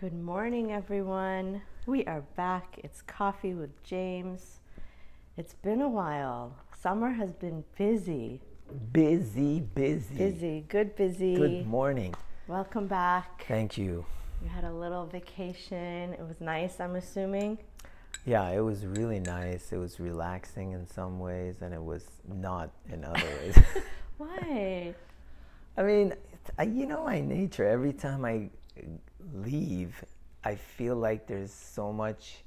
Good morning, everyone. We are back. It's Coffee with James. It's been a while. Summer has been busy. Busy, busy. Busy, good busy. Good morning. Welcome back. Thank you. You had a little vacation. It was nice, I'm assuming. Yeah, it was really nice. It was relaxing in some ways, and it was not in other ways. Why? I mean, I, you know my nature. Every time I leave, I feel like there's so much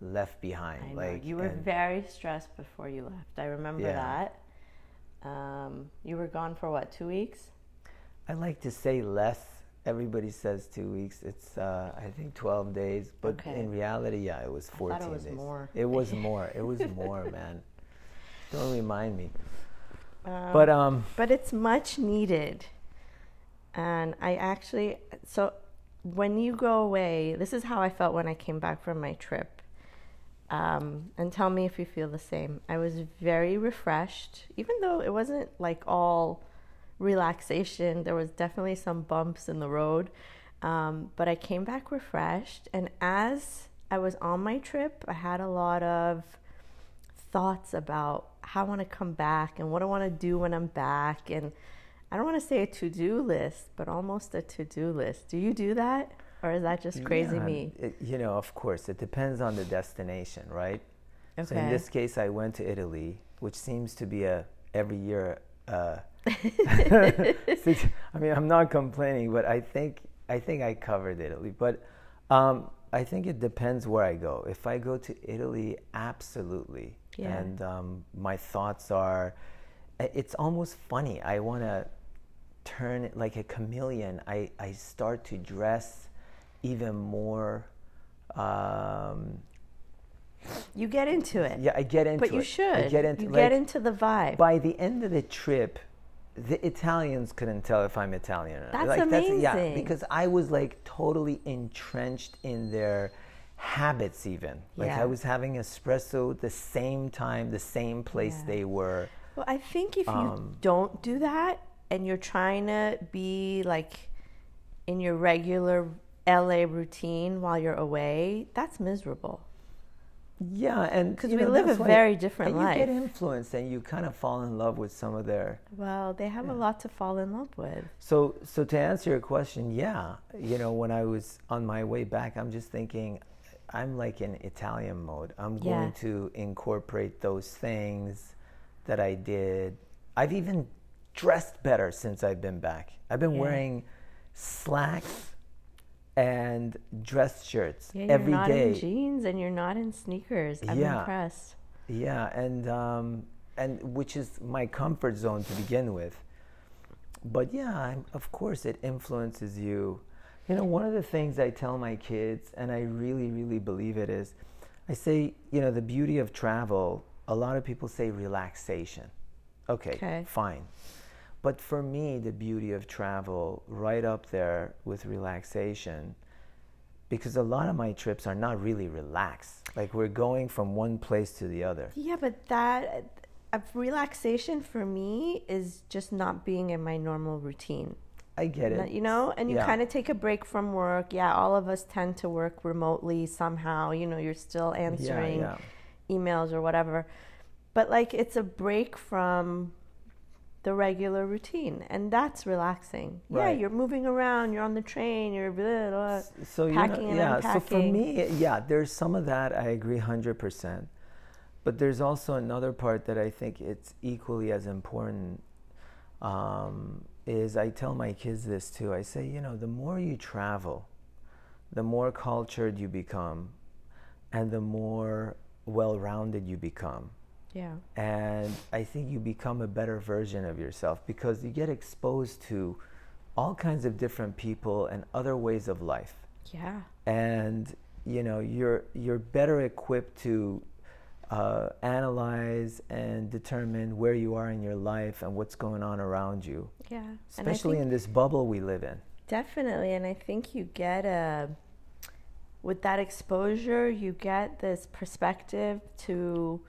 left behind. I know. like you were very stressed before you left. I remember Yeah. that. Um, you were gone for what, two weeks? I like to say less. Everybody says two weeks. It's uh, I think twelve days, but Okay. in reality, yeah, it was thought it fourteen was days. more. It was more. It was more, man. Don't remind me. Um, But um, but it's much needed. And I actually, so when you go away, this is how I felt when I came back from my trip. Um, and tell me if you feel the same. I was very refreshed, even though it wasn't like all relaxation. There was definitely some bumps in the road. Um, but I came back refreshed. And as I was on my trip, I had a lot of thoughts about how I want to come back and what I want to do when I'm back. And I don't want to say a to do list, but almost a to do list. Do you do that? Or is that just crazy yeah, me? it- you know, of course, it depends on the destination, right? So in this case, I went to Italy, which seems to be a every year. Uh, I mean, I'm not complaining, but I think I think I covered Italy. But um, I think it depends where I go. If I go to Italy, absolutely. Yeah. And um, my thoughts are, it's almost funny. I want to turn like a chameleon. I, I start to dress even more. Um, You get into it. yeah, I get into it. but you it. should. I get into you like, get into the vibe. by the end of the trip, the Italians couldn't tell if I'm Italian or not. That's like, yeah, because I was like totally entrenched in their habits even. Like Yeah. I was having espresso the same time, the same place Yeah. they were. Well, I think if you Um, don't do that and you're trying to be like in your regular LA routine while you're away, that's miserable. Yeah, and 'Cause you we know, live a very different and You get influenced, and you kind of fall in love with some of their. Well, they have a lot to fall in love with. So, so to answer your question, yeah, you know, when I was on my way back, I'm just thinking, I'm like in Italian mode. I'm Yeah. going to incorporate those things that I did. I've even dressed better since I've been back. I've been Yeah. wearing slacks and dress shirts Yeah, you're every not day. in jeans and you're not in sneakers. I'm Yeah. impressed. Yeah, and um, and which is my comfort zone to begin with. But yeah, I'm, of course, it influences you. You know, one of the things I tell my kids, and I really, really believe it is, I say, you know, the beauty of travel. A lot of people say relaxation. Okay, Okay. fine. But for me, the beauty of travel, right up there with relaxation, because a lot of my trips are not really relaxed. Like we're going from one place to the other. Yeah, but that uh, relaxation for me is just not being in my normal routine. I get it. You know, and you Yeah. kind of take a break from work. Yeah, all of us tend to work remotely somehow. You know, you're still answering yeah. emails or whatever. But like it's a break from the regular routine and that's relaxing. Yeah, you're moving around, you're on the train, you're blah, blah. So you packing know, and yeah. So for me, yeah, there's some of that. I agree hundred percent. But there's also another part that I think it's equally as important. Um, is I tell my kids this too. I say, you know, the more you travel, the more cultured you become, and the more well-rounded you become. Yeah. and I think you become a better version of yourself because you get exposed to all kinds of different people and other ways of life Yeah. and you know you're you're better equipped to uh, analyze and determine where you are in your life and what's going on around you Yeah. Especially in this bubble we live in Definitely, and I think you get a with that exposure, you get this perspective to,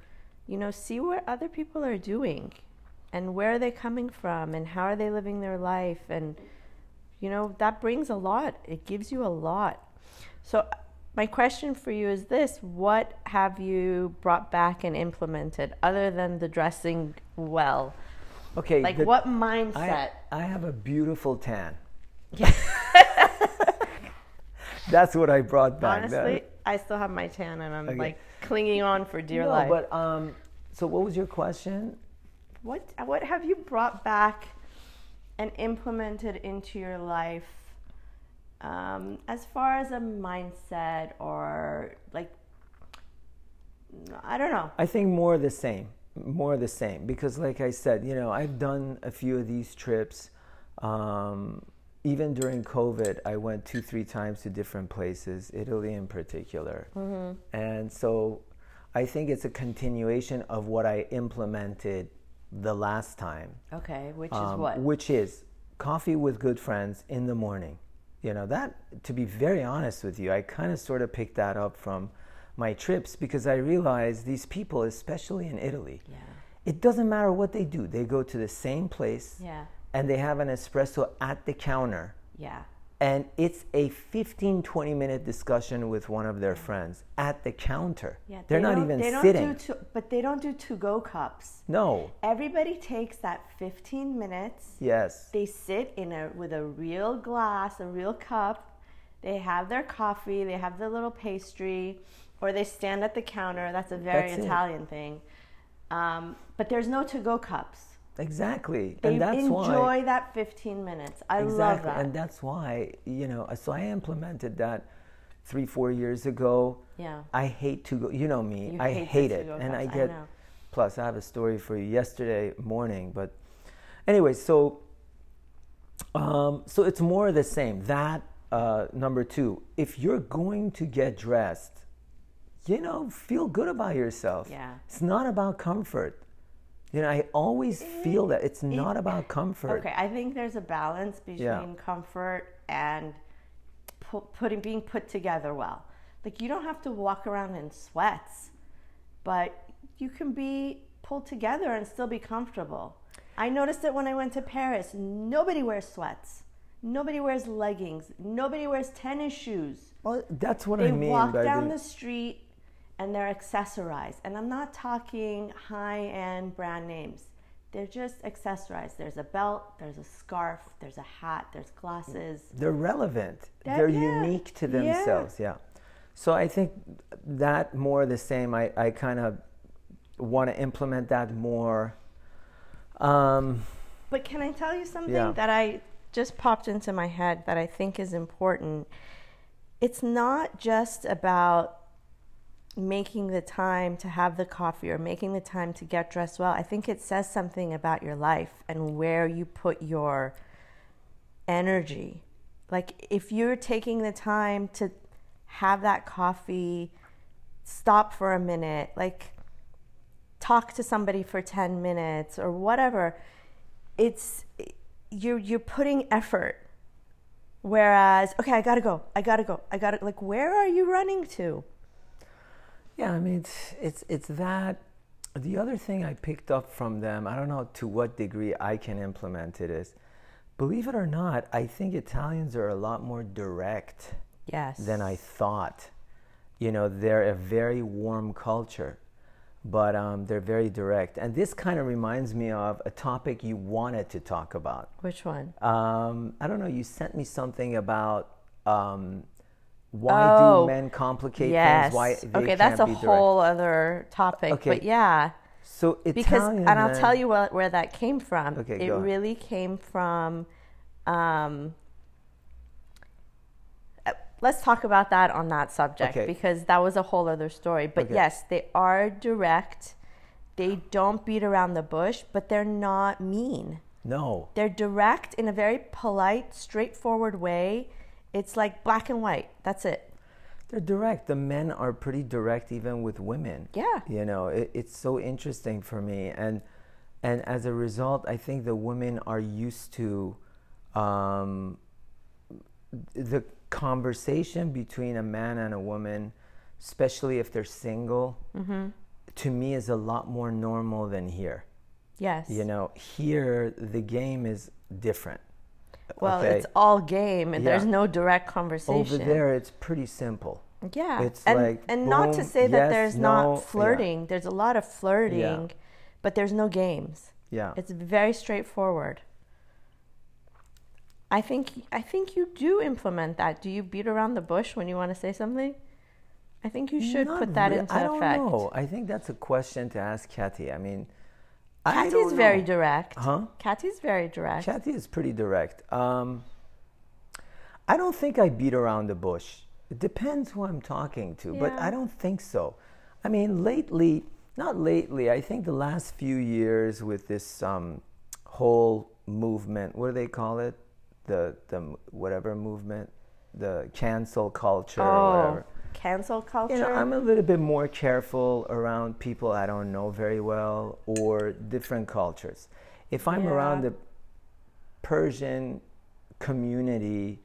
you know, see what other people are doing, and where are they coming from, and how are they living their life, and you know that brings a lot. It gives you a lot. So, uh, my question for you is this What have you brought back and implemented other than the dressing well? Okay. Like, the- what mindset? I, I have a beautiful tan. Yeah. That's what I brought back. Honestly, I still have my tan and I'm Okay. like clinging on for dear no, life. but um, so what was your question? What what have you brought back and implemented into your life um, as far as a mindset or like I don't know. I think more the same, more the same. Because, like I said, you know, I've done a few of these trips. Um, even during COVID, I went two, three times to different places, Italy in particular. And so I think it's a continuation of what I implemented the last time. Okay, which is um, what? Which is coffee with good friends in the morning. You know, that, to be very honest with you, I kind of sort of picked that up from my trips because I realized these people, especially in Italy, yeah. it doesn't matter what they do, they go to the same place Yeah. And they have an espresso at the counter. Yeah. And it's a 15, 20 minute discussion with one of their friends at the counter. Yeah. They're they not even they don't sitting. Do to, but they don't do to go cups. no. Everybody takes that 15 minutes. Yes. They sit in a with a real glass, a real cup. They have their coffee, they have their little pastry, or they stand at the counter. That's a very That's it. Italian thing. Um, but there's no to-go cups. Exactly. They and that's enjoy why. that 15 minutes. I love that. and that's why you know. So I implemented that three, four years ago. yeah. I hate to go. You know me. You I hate hate it, and I I get. know. plus, I have a story for you. Yesterday morning, but anyway, so um, so it's more of the same. That uh, number two. If you're going to get dressed, you know, feel good about yourself. Yeah. It's not about comfort. You know, I always feel that it's not about comfort. Okay, I think there's a balance between Yeah. comfort and pu- putting being put together well. Like you don't have to walk around in sweats, but you can be pulled together and still be comfortable. I noticed it when I went to Paris. Nobody wears sweats. Nobody wears leggings. Nobody wears tennis shoes. Well, that's what They I mean They walk down the, the street and they're accessorized. And I'm not talking high end brand names. They're just accessorized. There's a belt, there's a scarf, there's a hat, there's glasses. they're relevant. That- they're yeah, unique to yeah. themselves. Yeah. So I think that more the same. I, I kind of want to implement that more. Um, But can I tell you something Yeah. that I just popped into my head that I think is important? It's not just about making the time to have the coffee or making the time to get dressed well. I think it says something about your life and where you put your energy. Like if you're taking the time to have that coffee, stop for a minute, like talk to somebody for 10 minutes or whatever it's you're you're putting effort whereas okay i gotta go i gotta go i gotta like where are you running to yeah, I mean, it's, it's it's that. The other thing I picked up from them, I don't know to what degree I can implement it, is, believe it or not, I think Italians are a lot more direct. yes than I thought. You know, they're a very warm culture, but um, they're very direct. And this kind of reminds me of a topic you wanted to talk about. which one Um, I don't know, you sent me something about um, why Oh, do men complicate yes things? Why they okay that's a can't be direct. whole other topic Okay. but yeah So it's because and i'll tell you where, where that came from Okay, it really came from um, uh, let's talk about that on that subject Okay. because that was a whole other story but Okay. yes they are direct they don't beat around the bush but they're not mean No, they're direct in a very polite straightforward way it's like black and white that's it They're direct. The men are pretty direct, even with women. Yeah. You know, it, it's so interesting for me, and and as a result, I think the women are used to um, the conversation between a man and a woman, especially if they're single. Mm-hmm. To me, is a lot more normal than here. yes You know, here the game is different. Well, okay? it's all game, and Yeah. there's no direct conversation. Over there, it's pretty simple. Yeah. It's and, like, and not to boom, say that there's no, not yeah. flirting. There's a lot of flirting, but there's no games. Yeah. It's very straightforward. I think I think you do implement that. Do you beat around the bush when you want to say something? I think you should Not put that rea- into I don't effect. know. I think that's a question to ask Kathy. I mean, I Kathy's don't very direct. Huh? Kathy's very direct. Kathy is pretty direct. Um, I don't think I beat around the bush. It depends who I'm talking to, but I don't think so. I mean, lately, not lately, I think the last few years with this um, whole movement, what do they call it? The, the whatever movement, the cancel culture or oh, whatever. Cancel culture. You know, I'm a little bit more careful around people I don't know very well or different cultures. If I'm Yeah. around the Persian community,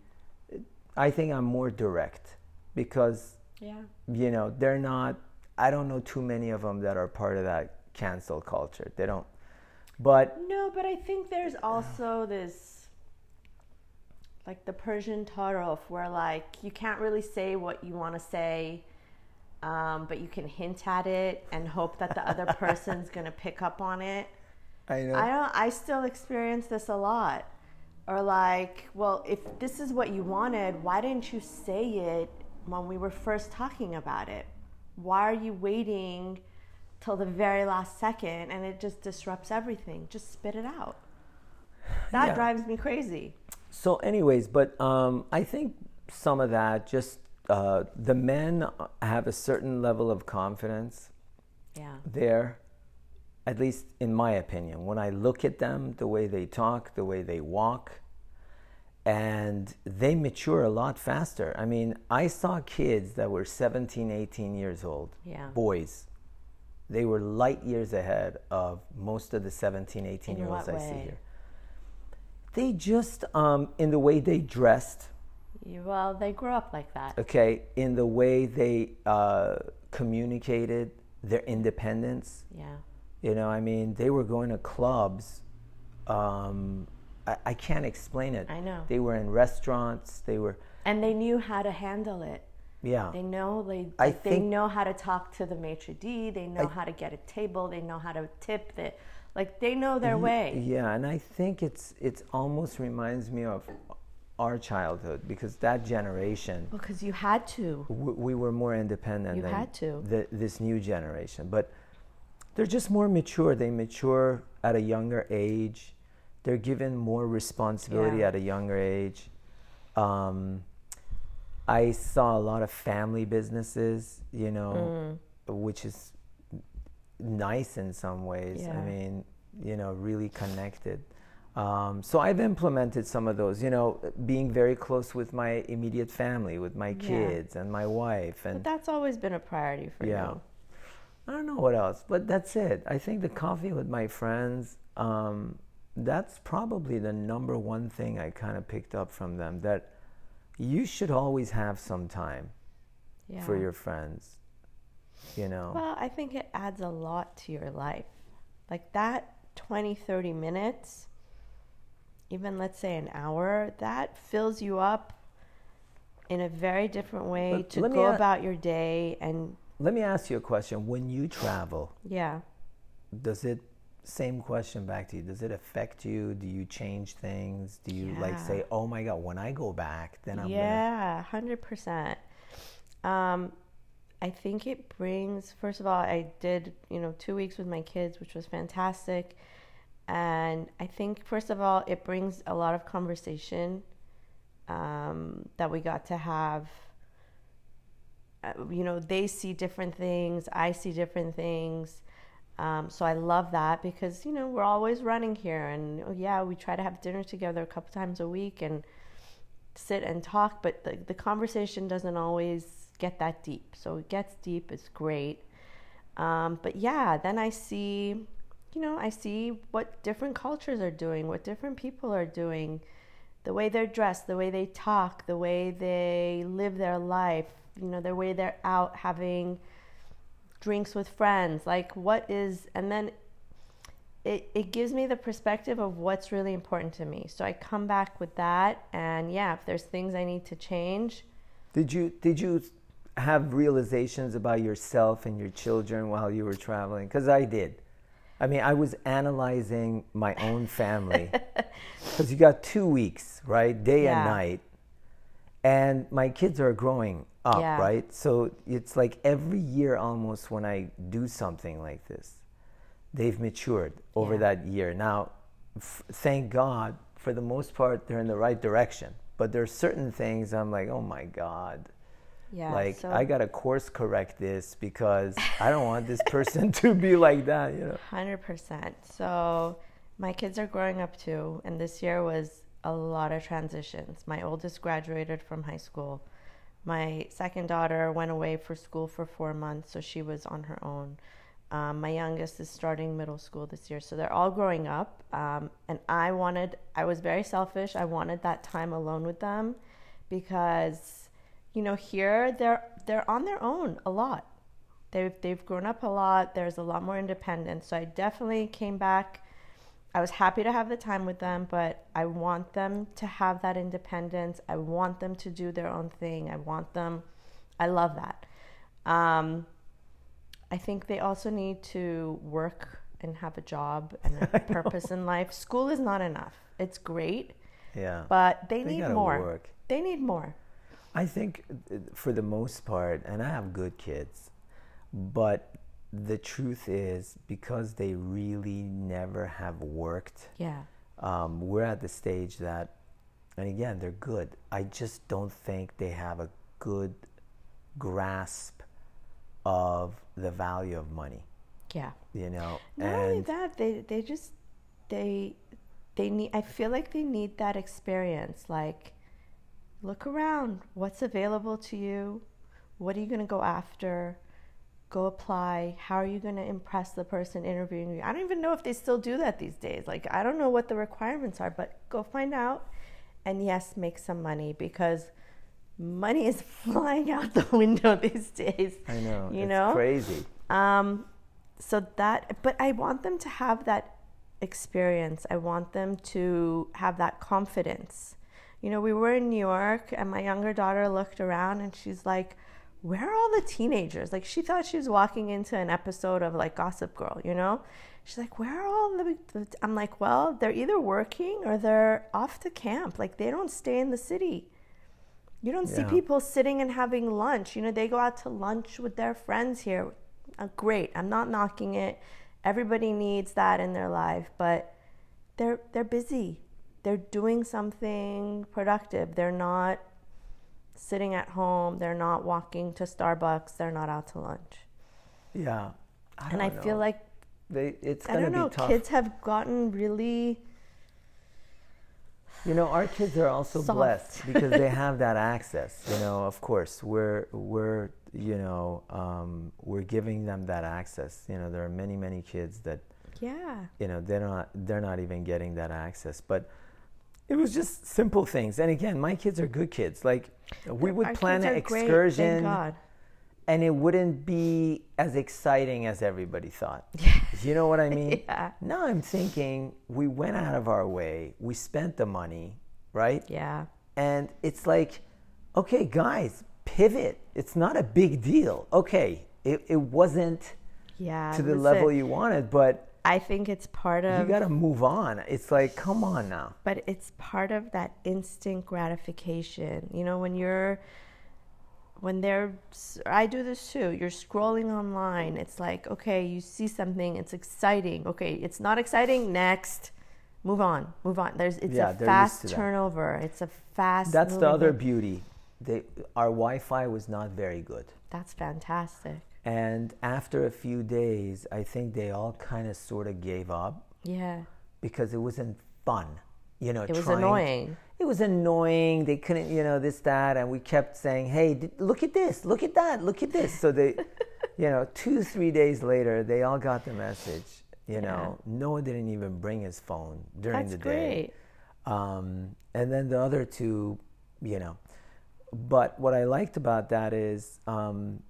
I think I'm more direct because, yeah. you know, they're not, I don't know too many of them that are part of that cancel culture. They don't. But No, but I think there's also this, like the Persian Taruf, where like you can't really say what you want to say, um, but you can hint at it and hope that the other person's gonna pick up on it. I know. I don't. I still experience this a lot. Or like, well, if this is what you wanted, why didn't you say it when we were first talking about it? Why are you waiting till the very last second and it just disrupts everything? Just spit it out. That Yeah. drives me crazy. So, anyways, but um, I think some of that just uh, the men have a certain level of confidence Yeah. there, at least in my opinion. When I look at them, the way they talk, the way they walk, and they mature a lot faster. I mean, I saw kids that were 17, 18 years old, Yeah. boys. They were light years ahead of most of the 17, 18 In year olds I see here. They just, um, in the way they dressed, well, they grew up like that. okay, in the way they uh, communicated their independence. Yeah. You know, I mean, they were going to clubs. Um, I, I can't explain it. I know. They were in restaurants. They were, And they knew how to handle it. yeah. They know they I they think- know how to talk to the maitre d. They know how to get a table. They know how to tip. They, like they know their way. Yeah, and I think it's it's almost reminds me of our childhood because that generation Because you had to. w- we were more independent You than had to. The, this new generation. But they're just more mature. They mature at a younger age. They're given more responsibility Yeah. at a younger age. Um, I saw a lot of family businesses, you know, which is nice in some ways. I mean, you know, really connected. Um, so I've implemented some of those, you know, being very close with my immediate family, with my Yeah. kids and my wife, and But that's always been a priority for you. yeah. you. I don't know what else, but that's it. I think the coffee with my friends, um, that's probably the number one thing I kind of picked up from them that you should always have some time Yeah. for your friends, you know. Well, I think it adds a lot to your life. Like that 20, 30 minutes, even let's say an hour, that fills you up in a very different way to let me go a- about your day. And Let me ask you a question. When you travel, yeah, does it same question back to you does it affect you do you change things do you like say oh my god when i go back then i'm yeah, hundred percent. Um, I think it brings. First of all, I did you know two weeks with my kids, which was fantastic, and I think first of all it brings a lot of conversation um, that we got to have. Uh, you know, they see different things, I see different things. Um, so I love that because you know we're always running here, and oh, yeah, we try to have dinner together a couple times a week and sit and talk. But the the conversation doesn't always get that deep. So it gets deep. It's great. Um, but yeah, then I see, you know, I see what different cultures are doing, what different people are doing, the way they're dressed, the way they talk, the way they live their life, you know, the way they're out having drinks with friends. Like, what is, and then it, it gives me the perspective of what's really important to me. So I come back with that, and yeah, if there's things I need to change. Did you did you have realizations about yourself and your children while you were traveling? Because I did. I mean, I was analyzing my own family because you got two weeks, right, day Yeah. and night, and my kids are growing up, Yeah. right? So it's like every year almost when I do something like this, they've matured over Yeah. that year. Now, f- thank God, for the most part, they're in the right direction. But there are certain things I'm like, oh my God. Yeah. like so I gotta course correct this because I don't want this person to be like that, you know. Hundred percent. So my kids are growing up too, and this year was a lot of transitions. My oldest graduated from high school. My second daughter went away for school for four months, so she was on her own. Um, my youngest is starting middle school this year, so they're all growing up. Um, and I wanted, I was very selfish. I wanted that time alone with them because, you know, here they're they're on their own a lot they've they've grown up a lot. There's a lot more independence. So I definitely came back. I was happy to have the time with them, but I want them to have that independence. I want them to do their own thing. I want them. I love that. Um, I think they also need to work and have a job and a purpose in life. School is not enough. It's great, Yeah. but they, They need more. work. They need more. I think uh, for the most part, and I have good kids, but the truth is because they really never have worked, Yeah. um, we're at the stage that, and again, they're good. I just don't think they have a good grasp of the value of money, Yeah. you know? Not only that, they they just they they need. I feel like they need that experience. Like, look around. What's available to you? What are you gonna go after? Go apply. How are you gonna impress the person interviewing you? I don't even know if they still do that these days. Like, I don't know what the requirements are, but go find out. And yes, make some money because money is flying out the window these days. I know. You it's know? crazy. Um, so that, but I want them to have that experience. I want them to have that confidence. You know, we were in New York, and my younger daughter looked around and she's like, Where are all the teenagers? Like, she thought she was walking into an episode of like Gossip Girl, you know? She's like, Where are all the. the-" I'm like, Well, they're either working or they're off to camp. Like, they don't stay in the city. You don't see people sitting and having lunch. You know, they go out to lunch with their friends here. Uh, great. I'm not knocking it. Everybody needs that in their life, but they're they're busy. They're doing something productive. They're not sitting at home. They're not walking to Starbucks. They're not out to lunch. Yeah. I and I don't feel like they, it's I going to don't know. Kids have gotten really You know, our kids are also Soft. blessed because they have that access. You know, of course, we're we're you know um, we're giving them that access. You know, there are many many kids that yeah. you know they're not they're not even getting that access. But it was just simple things. And again, my kids are good kids. Like we would Our plan an great, excursion, God. and it wouldn't be as exciting as everybody thought. You know what I mean? Yeah. Now I'm thinking we went out of our way, we spent the money, right? Yeah. And it's like, okay, guys, pivot. It's not a big deal. Okay, it, it wasn't Yeah. to the level you wanted, but I think it's part of you got to move on. It's like, come on now. but it's part of that instant gratification. You know, when you're when they're I do this too. You're scrolling online. It's like, okay, you see something, it's exciting. Okay, it's not exciting, next. Move on. Move on. There's it's Yeah, a fast turnover. It's a fast That's the other beauty. They, our Wi Fi was not very good. That's fantastic. And after a few days, I think they all kind of sort of gave up Yeah. because it wasn't fun. You know, It was annoying. It was annoying. They couldn't, you know, this, that, and we kept saying, "Hey, d- look at this, look at that, look at this." So they, you know, two, three days later, they all got the message. You know, Noah didn't even bring his phone during That's the day. great. Um, and then the other two, you know. But what I liked about that is um,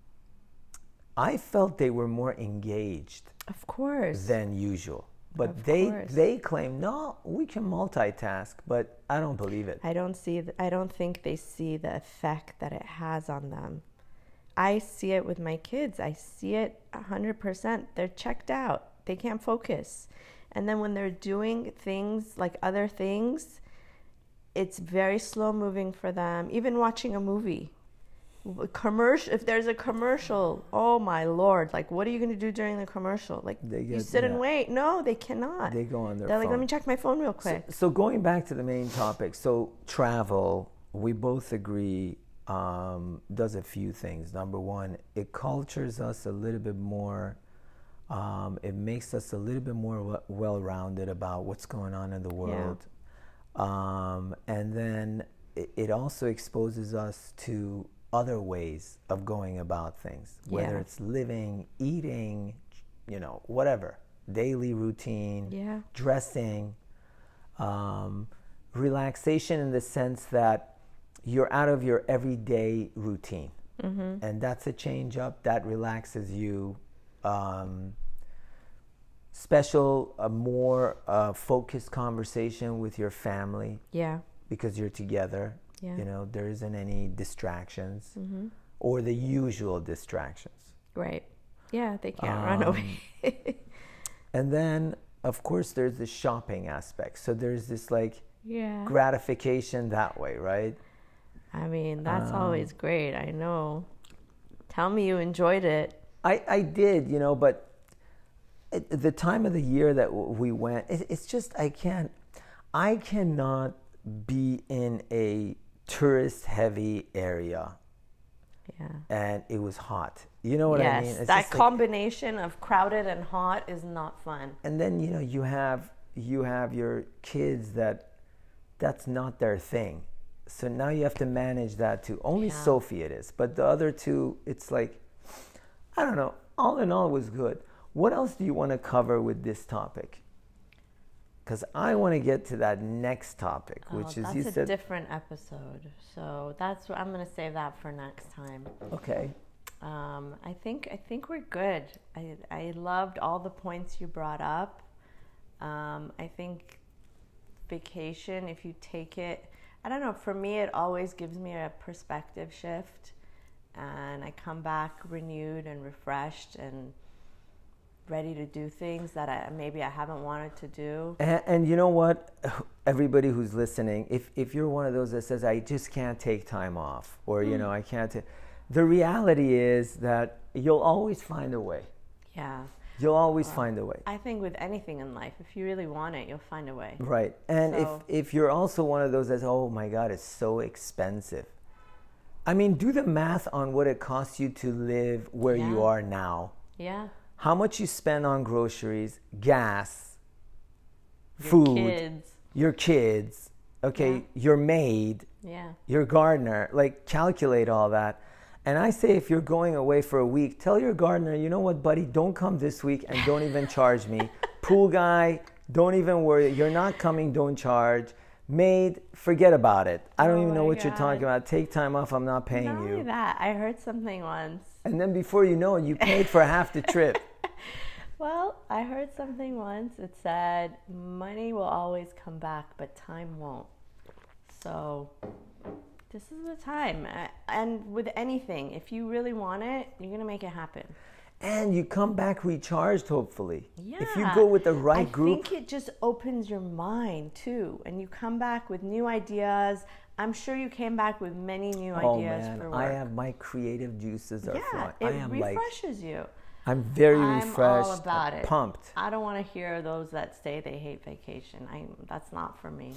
I felt they were more engaged Of course. than usual. But Of they course. they claim no, we can multitask, but I don't believe it. I don't see. th- I don't think they see the effect that it has on them. I see it with my kids. I see it hundred percent. They're checked out. They can't focus, and then when they're doing things like other things, it's very slow moving for them. Even watching a movie, commercial. If there's a commercial, oh my lord! Like, what are you going to do during the commercial? Like, They you get- sit and wait. No, they cannot. They go on their They're phone. like, let me check my phone real quick. so going back to the main topic, so travel, we both agree um, does a few things. Number one, it cultures us a little bit more. Um, it makes us a little bit more well rounded about what's going on in the world. Um, and then it also exposes us to other ways of going about things, whether Yeah. it's living, eating, you know, whatever, daily routine, Yeah. dressing, um, relaxation in the sense that you're out of your everyday routine. And that's a change up that relaxes you. Um, special, a more uh, focused conversation with your family Yeah. because you're together. Yeah. You know, there isn't any distractions Mm-hmm. or the usual distractions. Right. Yeah, they can't run Um, away. And then, of course, there's the shopping aspect. So there's this like yeah. gratification that way, right? I mean, that's always Um, great. I know. Tell me you enjoyed it. I, I did, you know, but at the time of the year that we went, it, it's just, I can't, I cannot be in a tourist heavy area Yeah. and it was hot. You know what yes, I mean? It's that just like- combination of crowded and hot is not fun. and then, you know, you have, you have your kids that that's not their thing. So now you have to manage that too. Only Yeah. Sophie it is, but the other two, it's like, I don't know. All in all, was good. What else do you want to cover with this topic? Because I want to get to that next topic, which oh, is that's you a different episode. So that's what I'm going to save that for next time. okay. Um, I think I think we're good. I I loved all the points you brought up. Um, I think vacation, if you take it, I don't know. For me, it always gives me a perspective shift, and I come back renewed and refreshed and ready to do things that I maybe I haven't wanted to do. And, and you know what? Everybody who's listening, if, if you're one of those that says, I just can't take time off, or, you know, hmm. I can't, ta-" the reality is that you'll always find a way. Yeah, You'll always find a way. I think with anything in life, if you really want it, you'll find a way. Right. And So- if, if you're also one of those that's, oh my God, it's so expensive. I mean, do the math on what it costs you to live where you are now. Yeah, How much you spend on groceries, gas, Your food, kids. your kids, okay, Yeah. your maid, Yeah. your gardener, like calculate all that. And I say if you're going away for a week, tell your gardener, you know what, buddy, don't come this week and don't even charge me. Pool guy, don't even worry. You're not coming, don't charge. Maid, forget about it. I don't Oh even know what you're talking about. Take time off, I'm not paying Not only you. that, I heard something once. And then before you know it, you paid for half the trip. Well, I heard something once. It said, money will always come back, but time won't. So, this is the time. And with anything, if you really want it, you're going to make it happen. And you come back recharged, hopefully. Yeah. If you go with the right I group. I think it just opens your mind too. And you come back with new ideas. I'm sure you came back with many new Oh ideas man, for work. I have my creative juices are yeah, flowing. it I am like refreshes you. I'm very I'm all refreshed, uh, about it. pumped. I don't want to hear those that say they hate vacation. I that's not for me.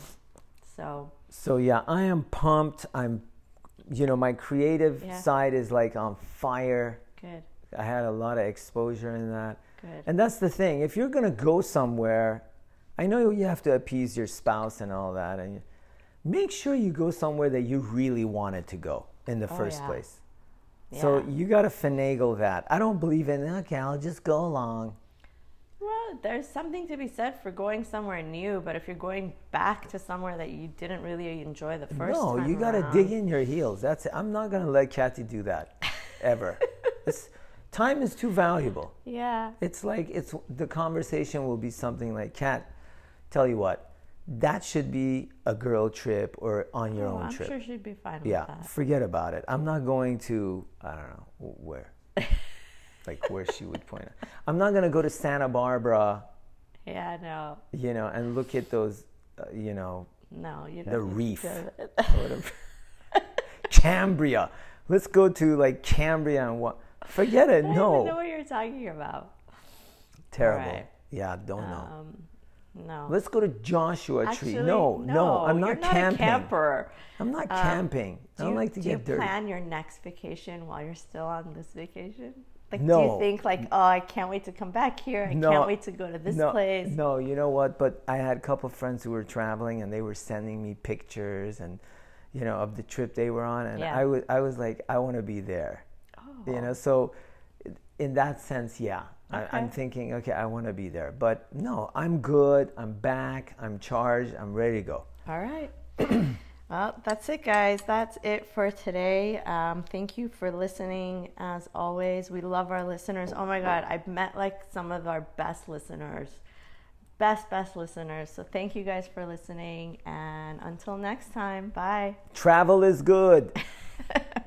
So So yeah, I am pumped. I'm, you know, my creative Yeah. side is like on fire. good, I had a lot of exposure in that, good. and that's the thing. If you're gonna go somewhere, I know you have to appease your spouse and all that, and make sure you go somewhere that you really wanted to go in the Oh, first yeah. place. So you gotta finagle that. I don't believe in okay. I'll just go along. Well, there's something to be said for going somewhere new, but if you're going back to somewhere that you didn't really enjoy the first no, you got to dig in your heels. That's it. I'm not going to let Kathy do that ever. It's- Time is too valuable. Yeah. It's like it's the conversation will be something like, "Cat, tell you what, that should be a girl trip or on your Oh, own I'm trip." sure she'd be fine yeah, with that. forget about it. I'm not going to I don't know where, like where she would point. Out. I'm not gonna go to Santa Barbara, Yeah, no, you know, and look at those, uh, you know, no, you the don't. The reef. do or whatever. Cambria. Let's go to like Cambria and what? Forget it. No. I don't know what you're talking about. terrible. Alright. Yeah, don't know. Um, no. Let's go to Joshua Tree. Actually, No, no, I'm you're not not camping. A camper. I'm not Um, camping. I Do don't you, like to do get dirty. Do you plan your next vacation while you're still on this vacation? Like, do you think like, oh, I can't wait to come back here. I No. can't wait to go to this no, place. No, you know what? But I had a couple of friends who were traveling, and they were sending me pictures and, you know, of the trip they were on, and Yeah. I was, I was like, I want to be there. Oh. You know, so in that sense, yeah, I, I'm thinking, okay, I want to be there. But no, I'm good. I'm back. I'm charged. I'm ready to go. All right. well, that's it, guys. That's it for today. Um, thank you for listening. As always, we love our listeners. Oh my God, I've met like some of our best listeners, best, best listeners. So thank you guys for listening. And until next time, bye. Travel is good.